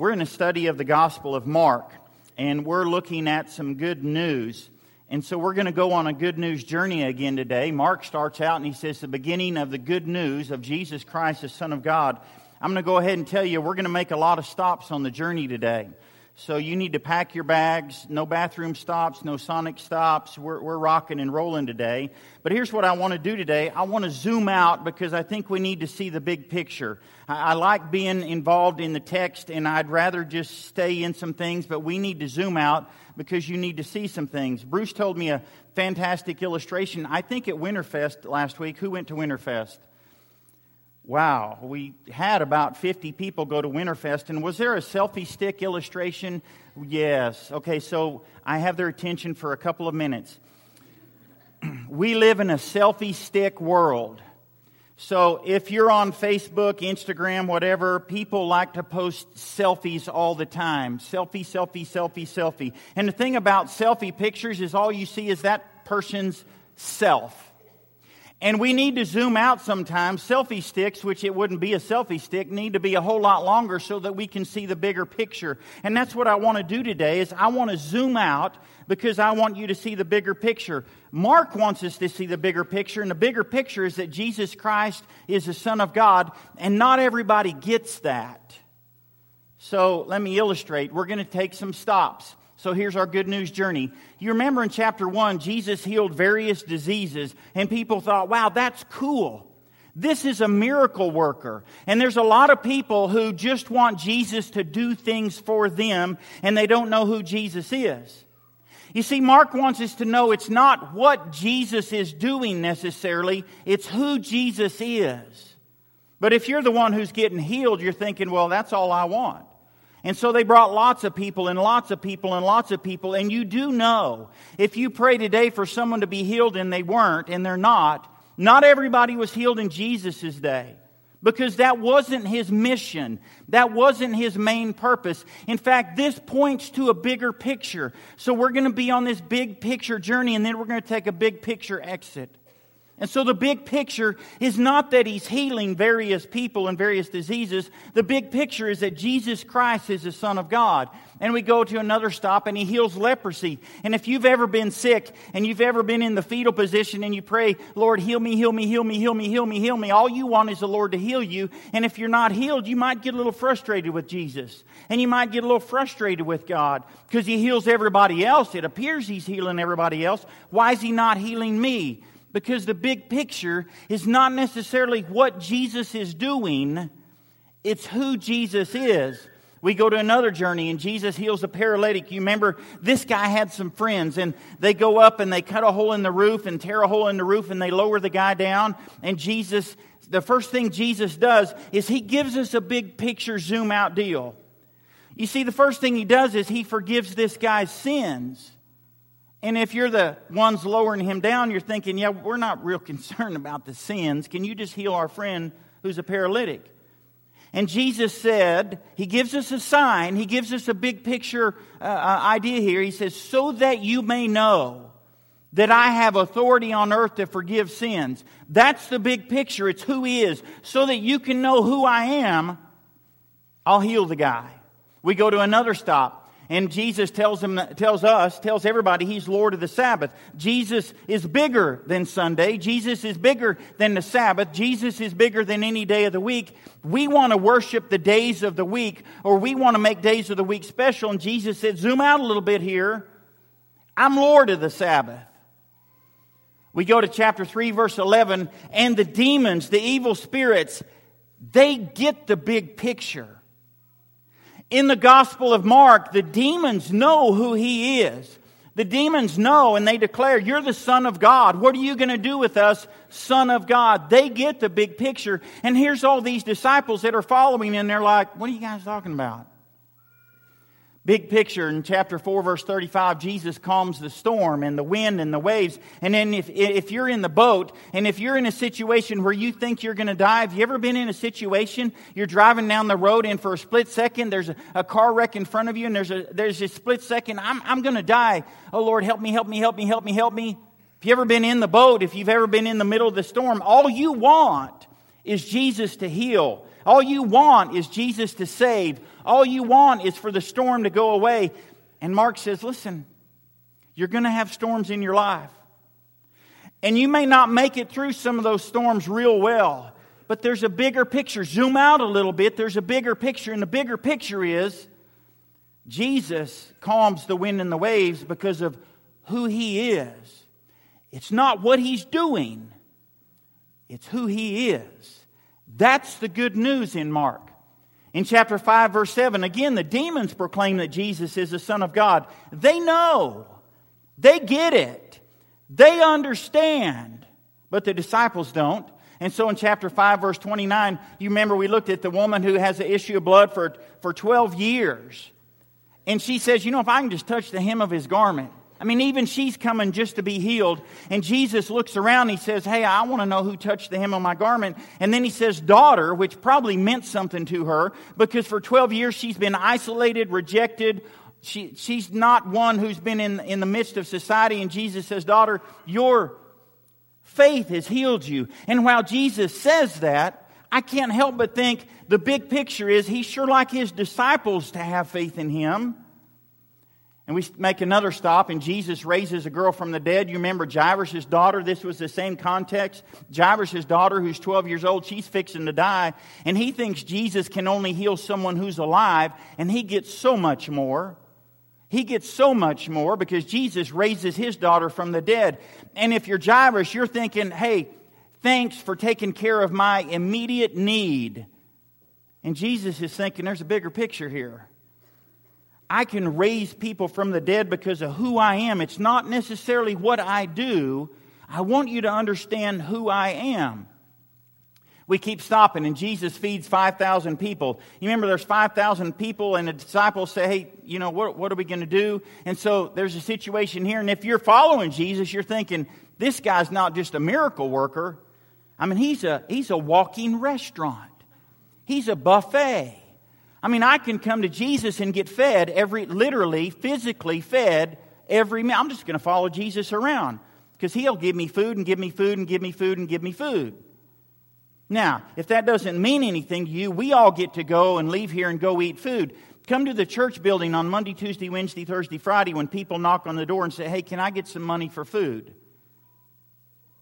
We're in a study of the Gospel of Mark, and we're looking at some good news. And so we're going to go on a good news journey again today. Mark starts out and he says, The beginning of the good news of Jesus Christ, the Son of God. I'm going to go ahead and tell you, we're going to make a lot of stops on the journey today. So you need to pack your bags. No bathroom stops, no sonic stops. We're, we're rocking and rolling today. But here's what I want to do today. I want to zoom out because I think we need to see the big picture. I, I like being involved in the text and I'd rather just stay in some things, but we need to zoom out because you need to see some things. Bruce told me a fantastic illustration. I think at Winterfest last week. Who went to Winterfest? Wow, we had about 50 people go to Winterfest. And was there a selfie stick illustration? Yes. Okay, so I have their attention for a couple of minutes. we live in a selfie stick world. So if you're on Facebook, Instagram, whatever, people like to post selfies all the time. Selfie, selfie, selfie, selfie. And the thing about selfie pictures is all you see is that person's self. And we need to zoom out sometimes. Selfie sticks, which it wouldn't be a selfie stick, need to be a whole lot longer so that we can see the bigger picture. And that's what I want to do today is I want to zoom out because I want you to see the bigger picture. Mark wants us to see the bigger picture, and the bigger picture is that Jesus Christ is the Son of God, and not everybody gets that. So let me illustrate. We're going to take some stops. So here's our good news journey. You remember in chapter 1, Jesus healed various diseases, and people thought, wow, that's cool. This is a miracle worker. And there's a lot of people who just want Jesus to do things for them, and they don't know who Jesus is. You see, Mark wants us to know it's not what Jesus is doing necessarily, it's who Jesus is. But if you're the one who's getting healed, you're thinking, well, that's all I want. And so they brought lots of people and lots of people and lots of people. And you do know, if you pray today for someone to be healed and they weren't and they're not, not everybody was healed in Jesus' day. Because that wasn't his mission. That wasn't his main purpose. In fact, this points to a bigger picture. So we're going to be on this big picture journey and then we're going to take a big picture exit. And so the big picture is not that he's healing various people and various diseases. The big picture is that Jesus Christ is the Son of God. And we go to another stop and he heals leprosy. And if you've ever been sick and you've ever been in the fetal position and you pray, Lord, heal me, heal me, heal me, heal me, heal me, heal me, all you want is the Lord to heal you. And if you're not healed, you might get a little frustrated with Jesus. And you might get a little frustrated with God because he heals everybody else. It appears he's healing everybody else. Why is he not healing me? Because the big picture is not necessarily what Jesus is doing, it's who Jesus is. We go to another journey and Jesus heals a paralytic. You remember this guy had some friends and they go up and they cut a hole in the roof and tear a hole in the roof and they lower the guy down. And Jesus, the first thing Jesus does is he gives us a big picture zoom out deal. You see, the first thing he does is he forgives this guy's sins. And if you're the ones lowering him down, you're thinking, yeah, we're not real concerned about the sins. Can you just heal our friend who's a paralytic? And Jesus said, He gives us a sign, He gives us a big picture uh, uh, idea here. He says, so that you may know that I have authority on earth to forgive sins. That's the big picture. It's who He is. So that you can know who I am, I'll heal the guy. We go to another stop. And Jesus tells him, tells us, tells everybody he's Lord of the Sabbath. Jesus is bigger than Sunday. Jesus is bigger than the Sabbath. Jesus is bigger than any day of the week. We want to worship the days of the week, or we want to make days of the week special. And Jesus said, zoom out a little bit here. I'm Lord of the Sabbath. We go to chapter 3, verse 11, and the demons, the evil spirits, they get the big picture. In the Gospel of Mark, the demons know who he is. The demons know and they declare, You're the Son of God. What are you going to do with us, Son of God? They get the big picture. And here's all these disciples that are following, and they're like, What are you guys talking about? Big picture in chapter 4, verse 35, Jesus calms the storm and the wind and the waves. And then if, if you're in the boat and if you're in a situation where you think you're going to die, have you ever been in a situation you're driving down the road and for a split second there's a, a car wreck in front of you and there's a, there's a split second, I'm, I'm going to die. Oh Lord, help me, help me, help me, help me, help me. If you've ever been in the boat, if you've ever been in the middle of the storm, all you want is Jesus to heal All you want is Jesus to save. All you want is for the storm to go away. And Mark says, listen, you're going to have storms in your life. And you may not make it through some of those storms real well, but there's a bigger picture. Zoom out a little bit. There's a bigger picture. And the bigger picture is Jesus calms the wind and the waves because of who he is. It's not what he's doing, it's who he is. That's the good news in Mark. In chapter 5, verse 7, again, the demons proclaim that Jesus is the Son of God. They know, they get it, they understand, but the disciples don't. And so in chapter 5, verse 29, you remember we looked at the woman who has an issue of blood for, for 12 years. And she says, You know, if I can just touch the hem of his garment, I mean, even she's coming just to be healed. And Jesus looks around. he says, Hey, I want to know who touched the hem of my garment. And then he says, Daughter, which probably meant something to her because for 12 years she's been isolated, rejected. She, she's not one who's been in, in the midst of society. And Jesus says, Daughter, your faith has healed you. And while Jesus says that, I can't help but think the big picture is he's sure like his disciples to have faith in him. And we make another stop, and Jesus raises a girl from the dead. You remember Jairus' daughter? This was the same context. Jairus' daughter, who's 12 years old, she's fixing to die. And he thinks Jesus can only heal someone who's alive, and he gets so much more. He gets so much more because Jesus raises his daughter from the dead. And if you're Jairus, you're thinking, hey, thanks for taking care of my immediate need. And Jesus is thinking, there's a bigger picture here. I can raise people from the dead because of who I am. It's not necessarily what I do. I want you to understand who I am. We keep stopping, and Jesus feeds 5,000 people. You remember there's 5,000 people, and the disciples say, Hey, you know, what, what are we going to do? And so there's a situation here, and if you're following Jesus, you're thinking, This guy's not just a miracle worker. I mean, he's a, he's a walking restaurant, he's a buffet. I mean, I can come to Jesus and get fed every, literally, physically fed every meal. I'm just going to follow Jesus around because he'll give me food and give me food and give me food and give me food. Now, if that doesn't mean anything to you, we all get to go and leave here and go eat food. Come to the church building on Monday, Tuesday, Wednesday, Thursday, Friday when people knock on the door and say, Hey, can I get some money for food?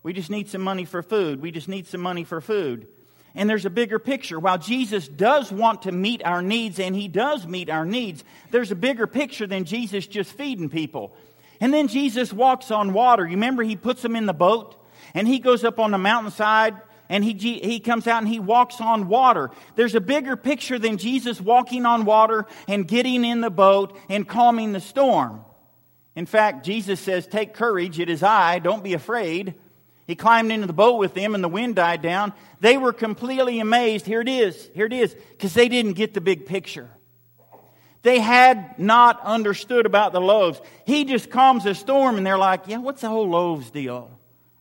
We just need some money for food. We just need some money for food. And there's a bigger picture. While Jesus does want to meet our needs, and He does meet our needs, there's a bigger picture than Jesus just feeding people. And then Jesus walks on water. You remember He puts them in the boat, and He goes up on the mountainside, and he, he comes out and he walks on water. There's a bigger picture than Jesus walking on water and getting in the boat and calming the storm. In fact, Jesus says, Take courage, it is I, don't be afraid. He climbed into the boat with them and the wind died down. They were completely amazed. Here it is. Here it is. Because they didn't get the big picture. They had not understood about the loaves. He just calms the storm and they're like, yeah, what's the whole loaves deal?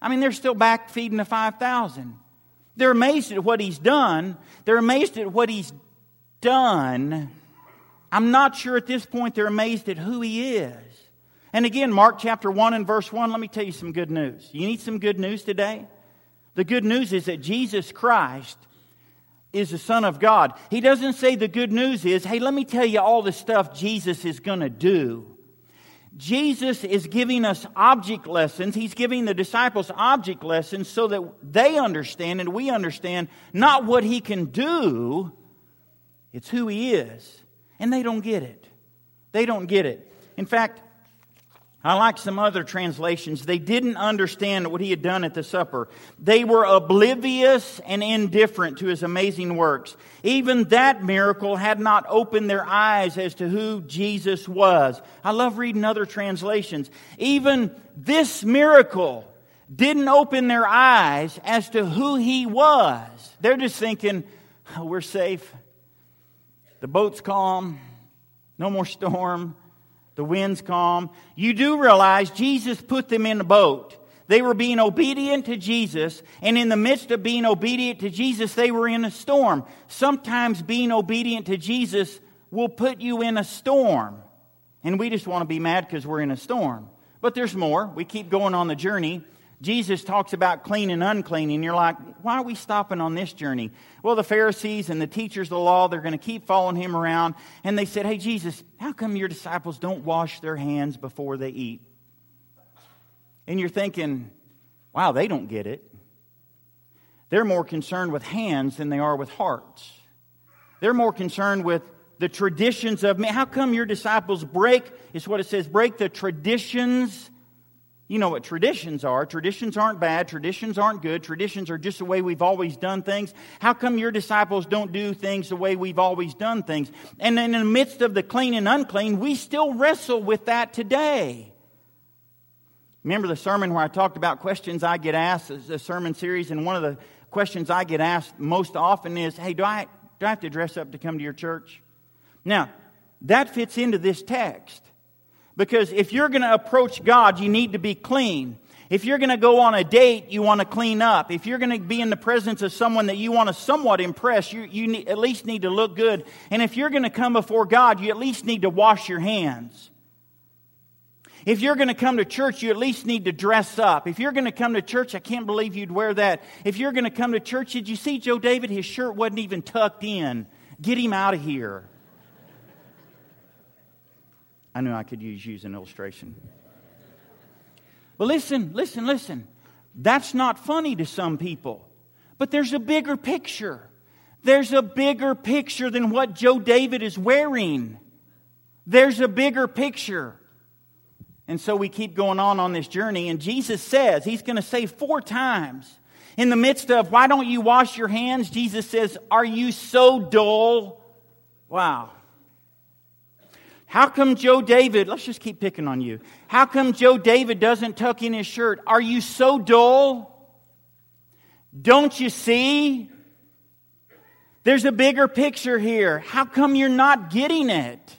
I mean, they're still back feeding the 5,000. They're amazed at what he's done. They're amazed at what he's done. I'm not sure at this point they're amazed at who he is. And again, Mark chapter 1 and verse 1, let me tell you some good news. You need some good news today? The good news is that Jesus Christ is the Son of God. He doesn't say the good news is, hey, let me tell you all the stuff Jesus is going to do. Jesus is giving us object lessons. He's giving the disciples object lessons so that they understand and we understand not what he can do, it's who he is. And they don't get it. They don't get it. In fact, I like some other translations. They didn't understand what he had done at the supper. They were oblivious and indifferent to his amazing works. Even that miracle had not opened their eyes as to who Jesus was. I love reading other translations. Even this miracle didn't open their eyes as to who he was. They're just thinking, oh, we're safe. The boat's calm. No more storm the wind's calm. You do realize Jesus put them in a boat. They were being obedient to Jesus, and in the midst of being obedient to Jesus, they were in a storm. Sometimes being obedient to Jesus will put you in a storm. And we just want to be mad because we're in a storm. But there's more. We keep going on the journey. Jesus talks about clean and unclean, and you're like, why are we stopping on this journey? Well, the Pharisees and the teachers of the law, they're going to keep following him around, and they said, Hey, Jesus, how come your disciples don't wash their hands before they eat? And you're thinking, wow, they don't get it. They're more concerned with hands than they are with hearts. They're more concerned with the traditions of me. How come your disciples break, is what it says, break the traditions you know what traditions are. Traditions aren't bad. Traditions aren't good. Traditions are just the way we've always done things. How come your disciples don't do things the way we've always done things? And in the midst of the clean and unclean, we still wrestle with that today. Remember the sermon where I talked about questions I get asked, the sermon series, and one of the questions I get asked most often is, hey, do I, do I have to dress up to come to your church? Now, that fits into this text. Because if you're going to approach God, you need to be clean. If you're going to go on a date, you want to clean up. If you're going to be in the presence of someone that you want to somewhat impress, you, you need, at least need to look good. And if you're going to come before God, you at least need to wash your hands. If you're going to come to church, you at least need to dress up. If you're going to come to church, I can't believe you'd wear that. If you're going to come to church, did you see Joe David? His shirt wasn't even tucked in. Get him out of here. I knew I could use use an illustration. But listen, listen, listen. That's not funny to some people. But there's a bigger picture. There's a bigger picture than what Joe David is wearing. There's a bigger picture. And so we keep going on on this journey, and Jesus says, He's going to say four times, in the midst of, Why don't you wash your hands? Jesus says, Are you so dull? Wow. How come Joe David, let's just keep picking on you. How come Joe David doesn't tuck in his shirt? Are you so dull? Don't you see? There's a bigger picture here. How come you're not getting it?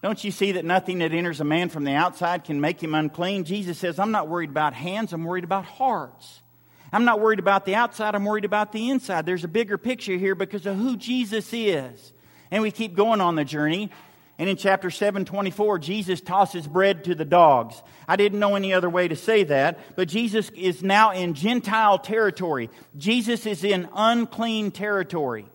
Don't you see that nothing that enters a man from the outside can make him unclean? Jesus says, I'm not worried about hands, I'm worried about hearts. I'm not worried about the outside, I'm worried about the inside. There's a bigger picture here because of who Jesus is. And we keep going on the journey. And in chapter 7, 24, Jesus tosses bread to the dogs. I didn't know any other way to say that, but Jesus is now in Gentile territory. Jesus is in unclean territory.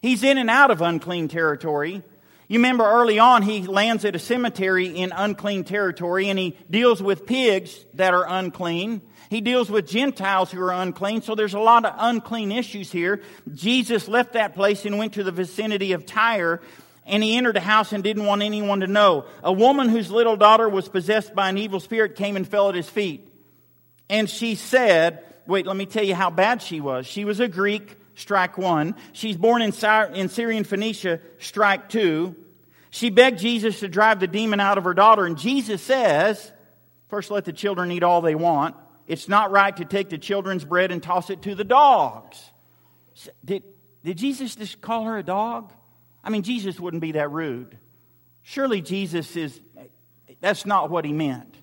He's in and out of unclean territory. You remember early on, he lands at a cemetery in unclean territory and he deals with pigs that are unclean. He deals with Gentiles who are unclean, so there's a lot of unclean issues here. Jesus left that place and went to the vicinity of Tyre, and he entered a house and didn't want anyone to know. A woman whose little daughter was possessed by an evil spirit came and fell at his feet. And she said, Wait, let me tell you how bad she was. She was a Greek, strike one. She's born in, in Syrian Phoenicia, strike two. She begged Jesus to drive the demon out of her daughter, and Jesus says, First, let the children eat all they want. It's not right to take the children's bread and toss it to the dogs. Did, did Jesus just call her a dog? I mean, Jesus wouldn't be that rude. Surely Jesus is, that's not what he meant.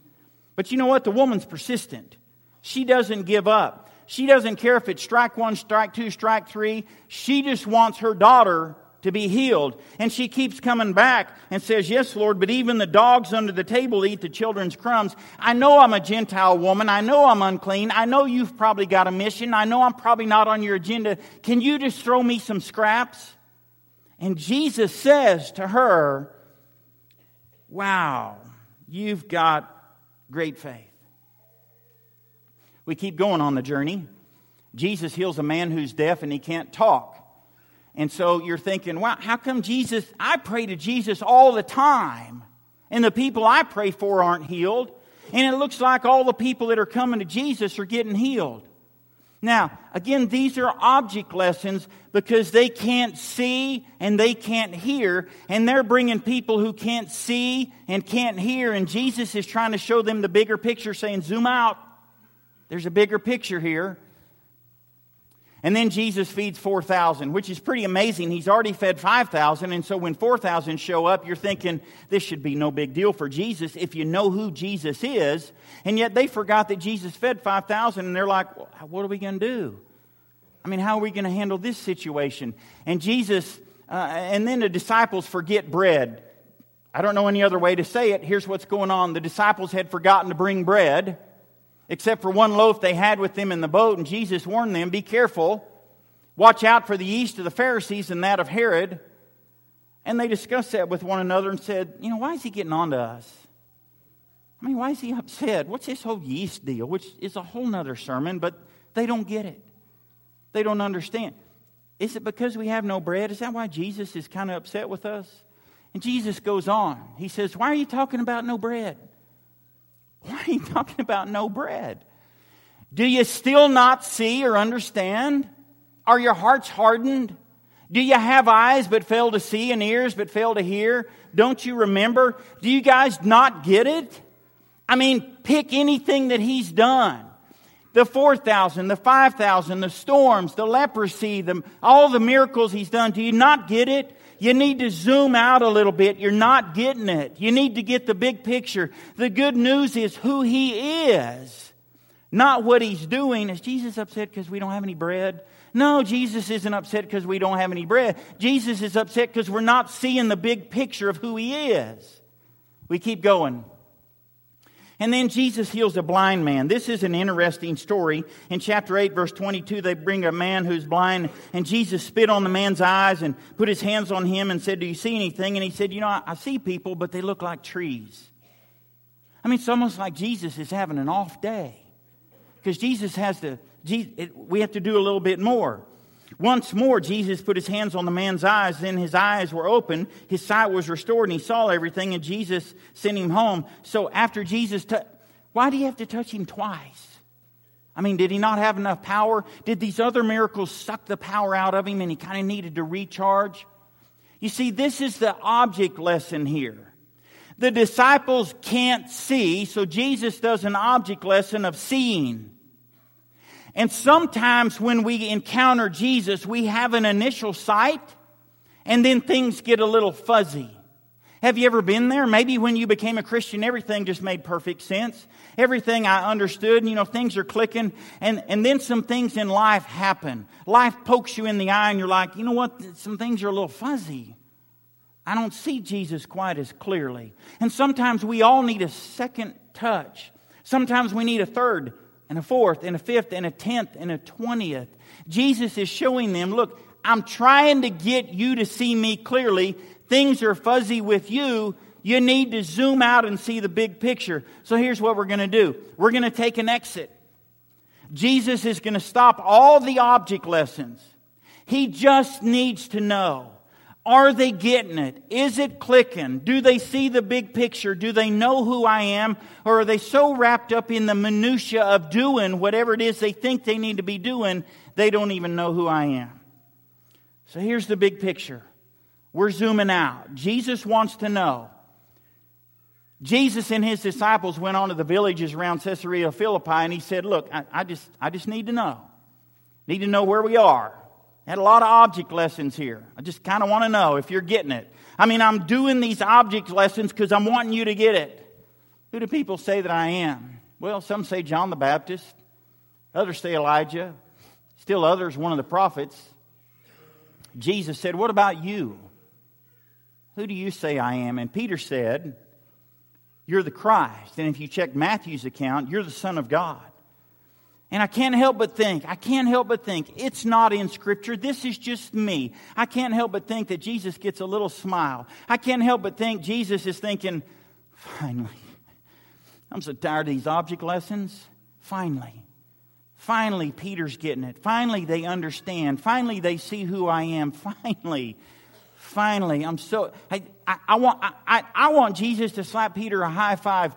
But you know what? The woman's persistent. She doesn't give up. She doesn't care if it's strike one, strike two, strike three. She just wants her daughter to be healed. And she keeps coming back and says, Yes, Lord, but even the dogs under the table eat the children's crumbs. I know I'm a Gentile woman. I know I'm unclean. I know you've probably got a mission. I know I'm probably not on your agenda. Can you just throw me some scraps? And Jesus says to her, Wow, you've got great faith. We keep going on the journey. Jesus heals a man who's deaf and he can't talk. And so you're thinking, wow, how come Jesus, I pray to Jesus all the time, and the people I pray for aren't healed? And it looks like all the people that are coming to Jesus are getting healed. Now, again, these are object lessons because they can't see and they can't hear, and they're bringing people who can't see and can't hear, and Jesus is trying to show them the bigger picture, saying, Zoom out. There's a bigger picture here. And then Jesus feeds 4,000, which is pretty amazing. He's already fed 5,000. And so when 4,000 show up, you're thinking, this should be no big deal for Jesus if you know who Jesus is. And yet they forgot that Jesus fed 5,000 and they're like, well, what are we going to do? I mean, how are we going to handle this situation? And Jesus, uh, and then the disciples forget bread. I don't know any other way to say it. Here's what's going on. The disciples had forgotten to bring bread. Except for one loaf they had with them in the boat. And Jesus warned them, Be careful. Watch out for the yeast of the Pharisees and that of Herod. And they discussed that with one another and said, You know, why is he getting on to us? I mean, why is he upset? What's this whole yeast deal? Which is a whole nother sermon, but they don't get it. They don't understand. Is it because we have no bread? Is that why Jesus is kind of upset with us? And Jesus goes on. He says, Why are you talking about no bread? Why are you talking about no bread? Do you still not see or understand? Are your hearts hardened? Do you have eyes but fail to see and ears but fail to hear? Don't you remember? Do you guys not get it? I mean, pick anything that he's done. The 4,000, the 5,000, the storms, the leprosy, the, all the miracles he's done. Do you not get it? You need to zoom out a little bit. You're not getting it. You need to get the big picture. The good news is who he is, not what he's doing. Is Jesus upset because we don't have any bread? No, Jesus isn't upset because we don't have any bread. Jesus is upset because we're not seeing the big picture of who he is. We keep going. And then Jesus heals a blind man. This is an interesting story. In chapter 8, verse 22, they bring a man who's blind, and Jesus spit on the man's eyes and put his hands on him and said, Do you see anything? And he said, You know, I see people, but they look like trees. I mean, it's almost like Jesus is having an off day. Because Jesus has to we have to do a little bit more. Once more, Jesus put his hands on the man's eyes. Then his eyes were open. His sight was restored, and he saw everything, and Jesus sent him home. So after Jesus, t- why do you have to touch him twice? I mean, did he not have enough power? Did these other miracles suck the power out of him and he kind of needed to recharge? You see, this is the object lesson here. The disciples can't see, so Jesus does an object lesson of seeing. And sometimes when we encounter Jesus, we have an initial sight and then things get a little fuzzy. Have you ever been there? Maybe when you became a Christian, everything just made perfect sense. Everything I understood, you know, things are clicking. And, and then some things in life happen. Life pokes you in the eye and you're like, you know what? Some things are a little fuzzy. I don't see Jesus quite as clearly. And sometimes we all need a second touch. Sometimes we need a third and a fourth and a fifth and a tenth and a twentieth. Jesus is showing them, look, I'm trying to get you to see me clearly. Things are fuzzy with you. You need to zoom out and see the big picture. So here's what we're going to do. We're going to take an exit. Jesus is going to stop all the object lessons. He just needs to know are they getting it? Is it clicking? Do they see the big picture? Do they know who I am? Or are they so wrapped up in the minutia of doing whatever it is they think they need to be doing, they don't even know who I am? So here's the big picture. We're zooming out. Jesus wants to know. Jesus and his disciples went on to the villages around Caesarea Philippi and he said, Look, I, I just, I just need to know. Need to know where we are. Had a lot of object lessons here. I just kind of want to know if you're getting it. I mean, I'm doing these object lessons because I'm wanting you to get it. Who do people say that I am? Well, some say John the Baptist, others say Elijah, still others, one of the prophets. Jesus said, What about you? Who do you say I am? And Peter said, You're the Christ. And if you check Matthew's account, you're the Son of God. And I can't help but think, I can't help but think, it's not in Scripture. This is just me. I can't help but think that Jesus gets a little smile. I can't help but think Jesus is thinking, finally. I'm so tired of these object lessons. Finally. Finally, Peter's getting it. Finally, they understand. Finally, they see who I am. Finally. Finally, I'm so, I, I, I want, I, I want Jesus to slap Peter a high five.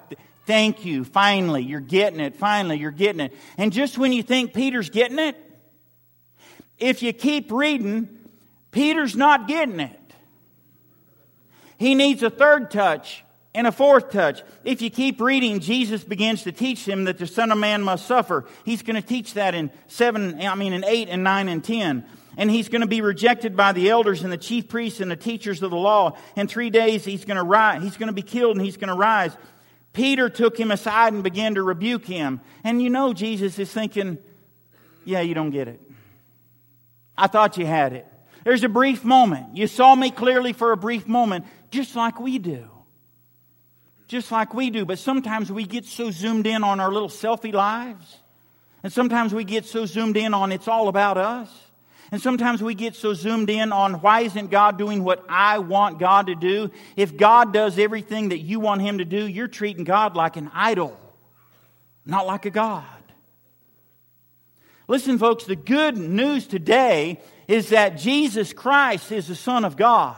Thank you. Finally, you're getting it. Finally, you're getting it. And just when you think Peter's getting it, if you keep reading, Peter's not getting it. He needs a third touch and a fourth touch. If you keep reading, Jesus begins to teach him that the Son of Man must suffer. He's going to teach that in seven, I mean, in eight and nine and ten. And he's going to be rejected by the elders and the chief priests and the teachers of the law. In three days, he's going to rise. He's going to be killed and he's going to rise. Peter took him aside and began to rebuke him. And you know, Jesus is thinking, yeah, you don't get it. I thought you had it. There's a brief moment. You saw me clearly for a brief moment, just like we do. just like we do, but sometimes we get so zoomed in on our little selfie lives. And sometimes we get so zoomed in on it's all about us. And sometimes we get so zoomed in on why isn't God doing what I want God to do? If God does everything that you want Him to do, you're treating God like an idol, not like a God. Listen, folks, the good news today is that Jesus Christ is the Son of God.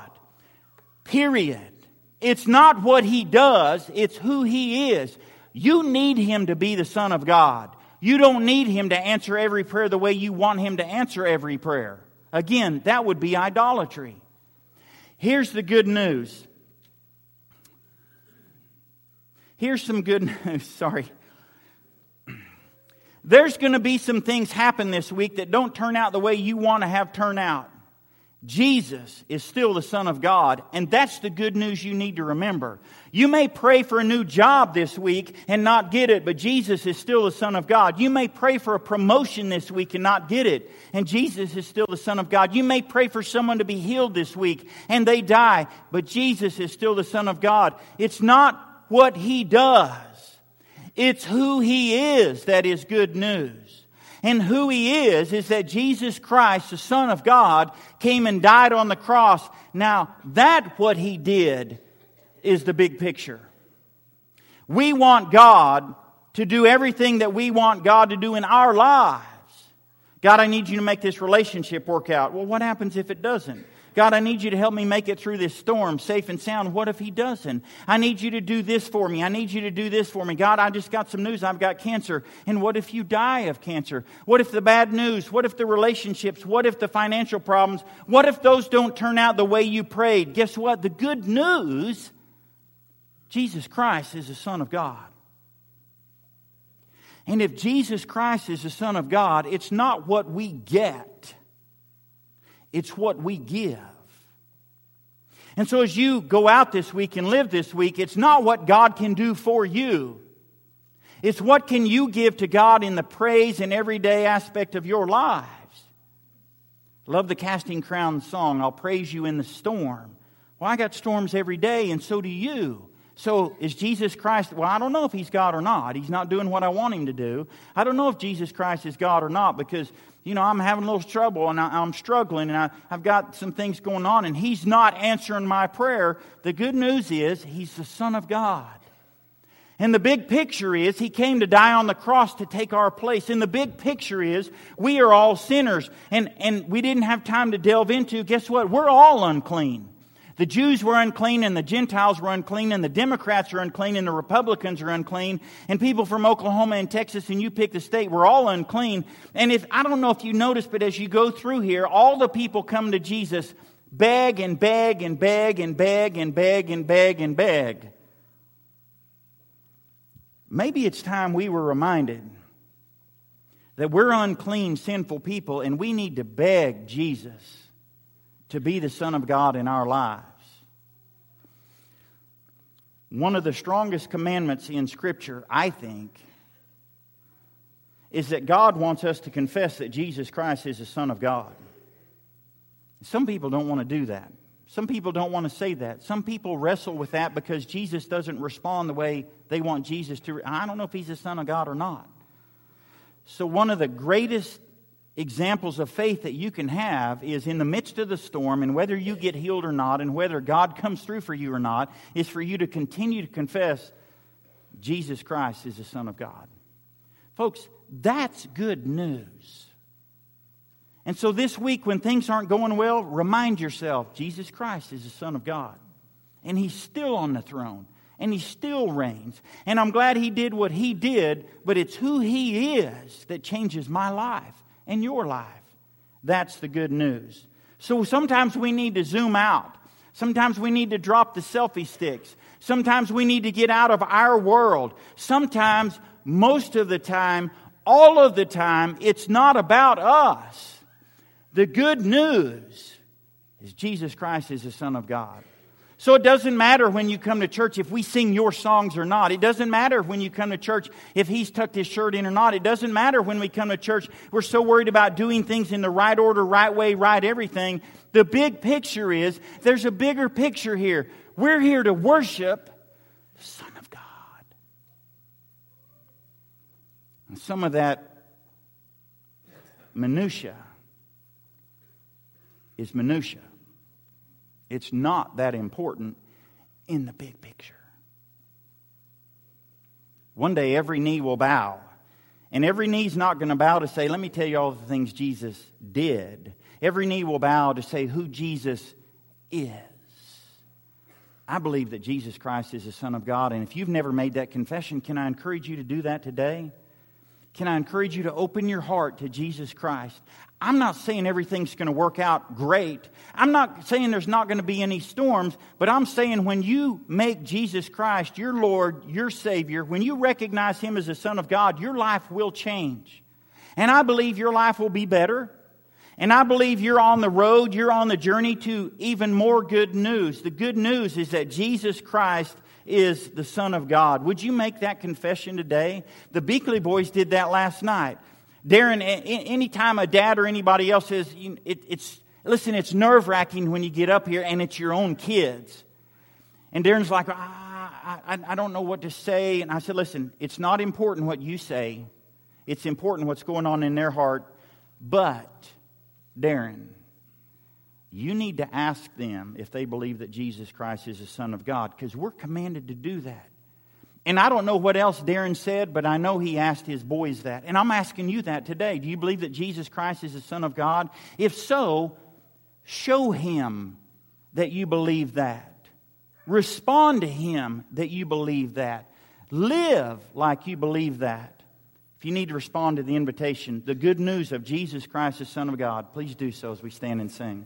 Period. It's not what He does, it's who He is. You need Him to be the Son of God. You don't need Him to answer every prayer the way you want Him to answer every prayer. Again, that would be idolatry. Here's the good news. Here's some good news. Sorry. There's going to be some things happen this week that don't turn out the way you want to have turn out. Jesus is still the Son of God, and that's the good news you need to remember. You may pray for a new job this week and not get it, but Jesus is still the Son of God. You may pray for a promotion this week and not get it, and Jesus is still the Son of God. You may pray for someone to be healed this week and they die, but Jesus is still the Son of God. It's not what He does. It's who He is that is good news. And who He is is that Jesus Christ, the Son of God, came and died on the cross. Now, that what He did is the big picture. We want God to do everything that we want God to do in our lives. God, I need you to make this relationship work out. Well, what happens if it doesn't? God, I need you to help me make it through this storm safe and sound. What if he doesn't? I need you to do this for me. I need you to do this for me. God, I just got some news. I've got cancer. And what if you die of cancer? What if the bad news? What if the relationships? What if the financial problems? What if those don't turn out the way you prayed? Guess what? The good news Jesus Christ is the Son of God. And if Jesus Christ is the Son of God, it's not what we get it's what we give. And so as you go out this week and live this week, it's not what God can do for you. It's what can you give to God in the praise and everyday aspect of your lives. Love the Casting Crown song, I'll praise you in the storm. Well, I got storms every day, and so do you. So is Jesus Christ, well, I don't know if he's God or not. He's not doing what I want him to do. I don't know if Jesus Christ is God or not because you know, I'm having a little trouble and I, am struggling and I, I've got some things going on and he's not answering my prayer. The good news is he's the Son of God. And the big picture is he came to die on the cross to take our place. And the big picture is we are all sinners. And, and we didn't have time to delve into, guess what? We're all unclean. The Jews were unclean and the Gentiles were unclean and the Democrats are unclean and the Republicans are unclean and people from Oklahoma and Texas and you pick the state, we're all unclean. And if, I don't know if you notice, but as you go through here, all the people come to Jesus beg and beg and beg and beg and beg and beg and beg. Maybe it's time we were reminded that we're unclean, sinful people and we need to beg Jesus to be the Son of God in our lives. One of the strongest commandments in Scripture, I think, is that God wants us to confess that Jesus Christ is the Son of God. Some people don't want to do that. Some people don't want to say that. Some people wrestle with that because Jesus doesn't respond the way they want Jesus to. I don't know if he's the Son of God or not. So, one of the greatest examples of faith that you can have is in the midst of the storm, and whether you get healed or not, and whether God comes through for you or not, is for you to continue to confess Jesus Christ is the Son of God. Folks, that's good news. And so this week, when things aren't going well, remind yourself Jesus Christ is the Son of God. And He's still on the throne. And He still reigns. And I'm glad He did what He did, but it's who He is that changes my life and your life. That's the good news. So sometimes we need to zoom out. Sometimes we need to drop the selfie sticks. Sometimes we need to get out of our world. Sometimes, most of the time, all of the time, it's not about us. The good news is Jesus Christ is the Son of God. So it doesn't matter when you come to church if we sing your songs or not. It doesn't matter when you come to church if he's tucked his shirt in or not. It doesn't matter when we come to church. We're so worried about doing things in the right order, right way, right everything. The big picture is there's a bigger picture here. We're here to worship the Son of God. And some of that minutia is minutia. It's not that important in the big picture. One day every knee will bow. And every knee's not going to bow to say, let me tell you all the things Jesus did. Every knee will bow to say who Jesus is. I believe that Jesus Christ is the Son of God. And if you've never made that confession, can I encourage you to do that today? Can I encourage you to open your heart to Jesus Christ? I'm not saying everything's going to work out great. I'm not saying there's not going to be any storms, but I'm saying when you make Jesus Christ your Lord, your Savior, when you recognize Him as the Son of God, your life will change. And I believe your life will be better. And I believe you're on the road, you're on the journey to even more good news. The good news is that Jesus Christ is the Son of God. Would you make that confession today? The Beakley boys did that last night. Darren, anytime a dad or anybody else says, it, it's, listen, it's nerve wracking when you get up here and it's your own kids. And Darren's like, ah, I, I don't know what to say. And I said, listen, it's not important what you say. It's important what's going on in their heart. But, Darren, you need to ask them if they believe that Jesus Christ is the Son of God, because we're commanded to do that. And I don't know what else Darren said, but I know he asked his boys that. And I'm asking you that today. Do you believe that Jesus Christ is the Son of God? If so, show him that you believe that. Respond to him that you believe that. Live like you believe that. If you need to respond to the invitation, the good news of Jesus Christ, the Son of God, please do so as we stand and sing.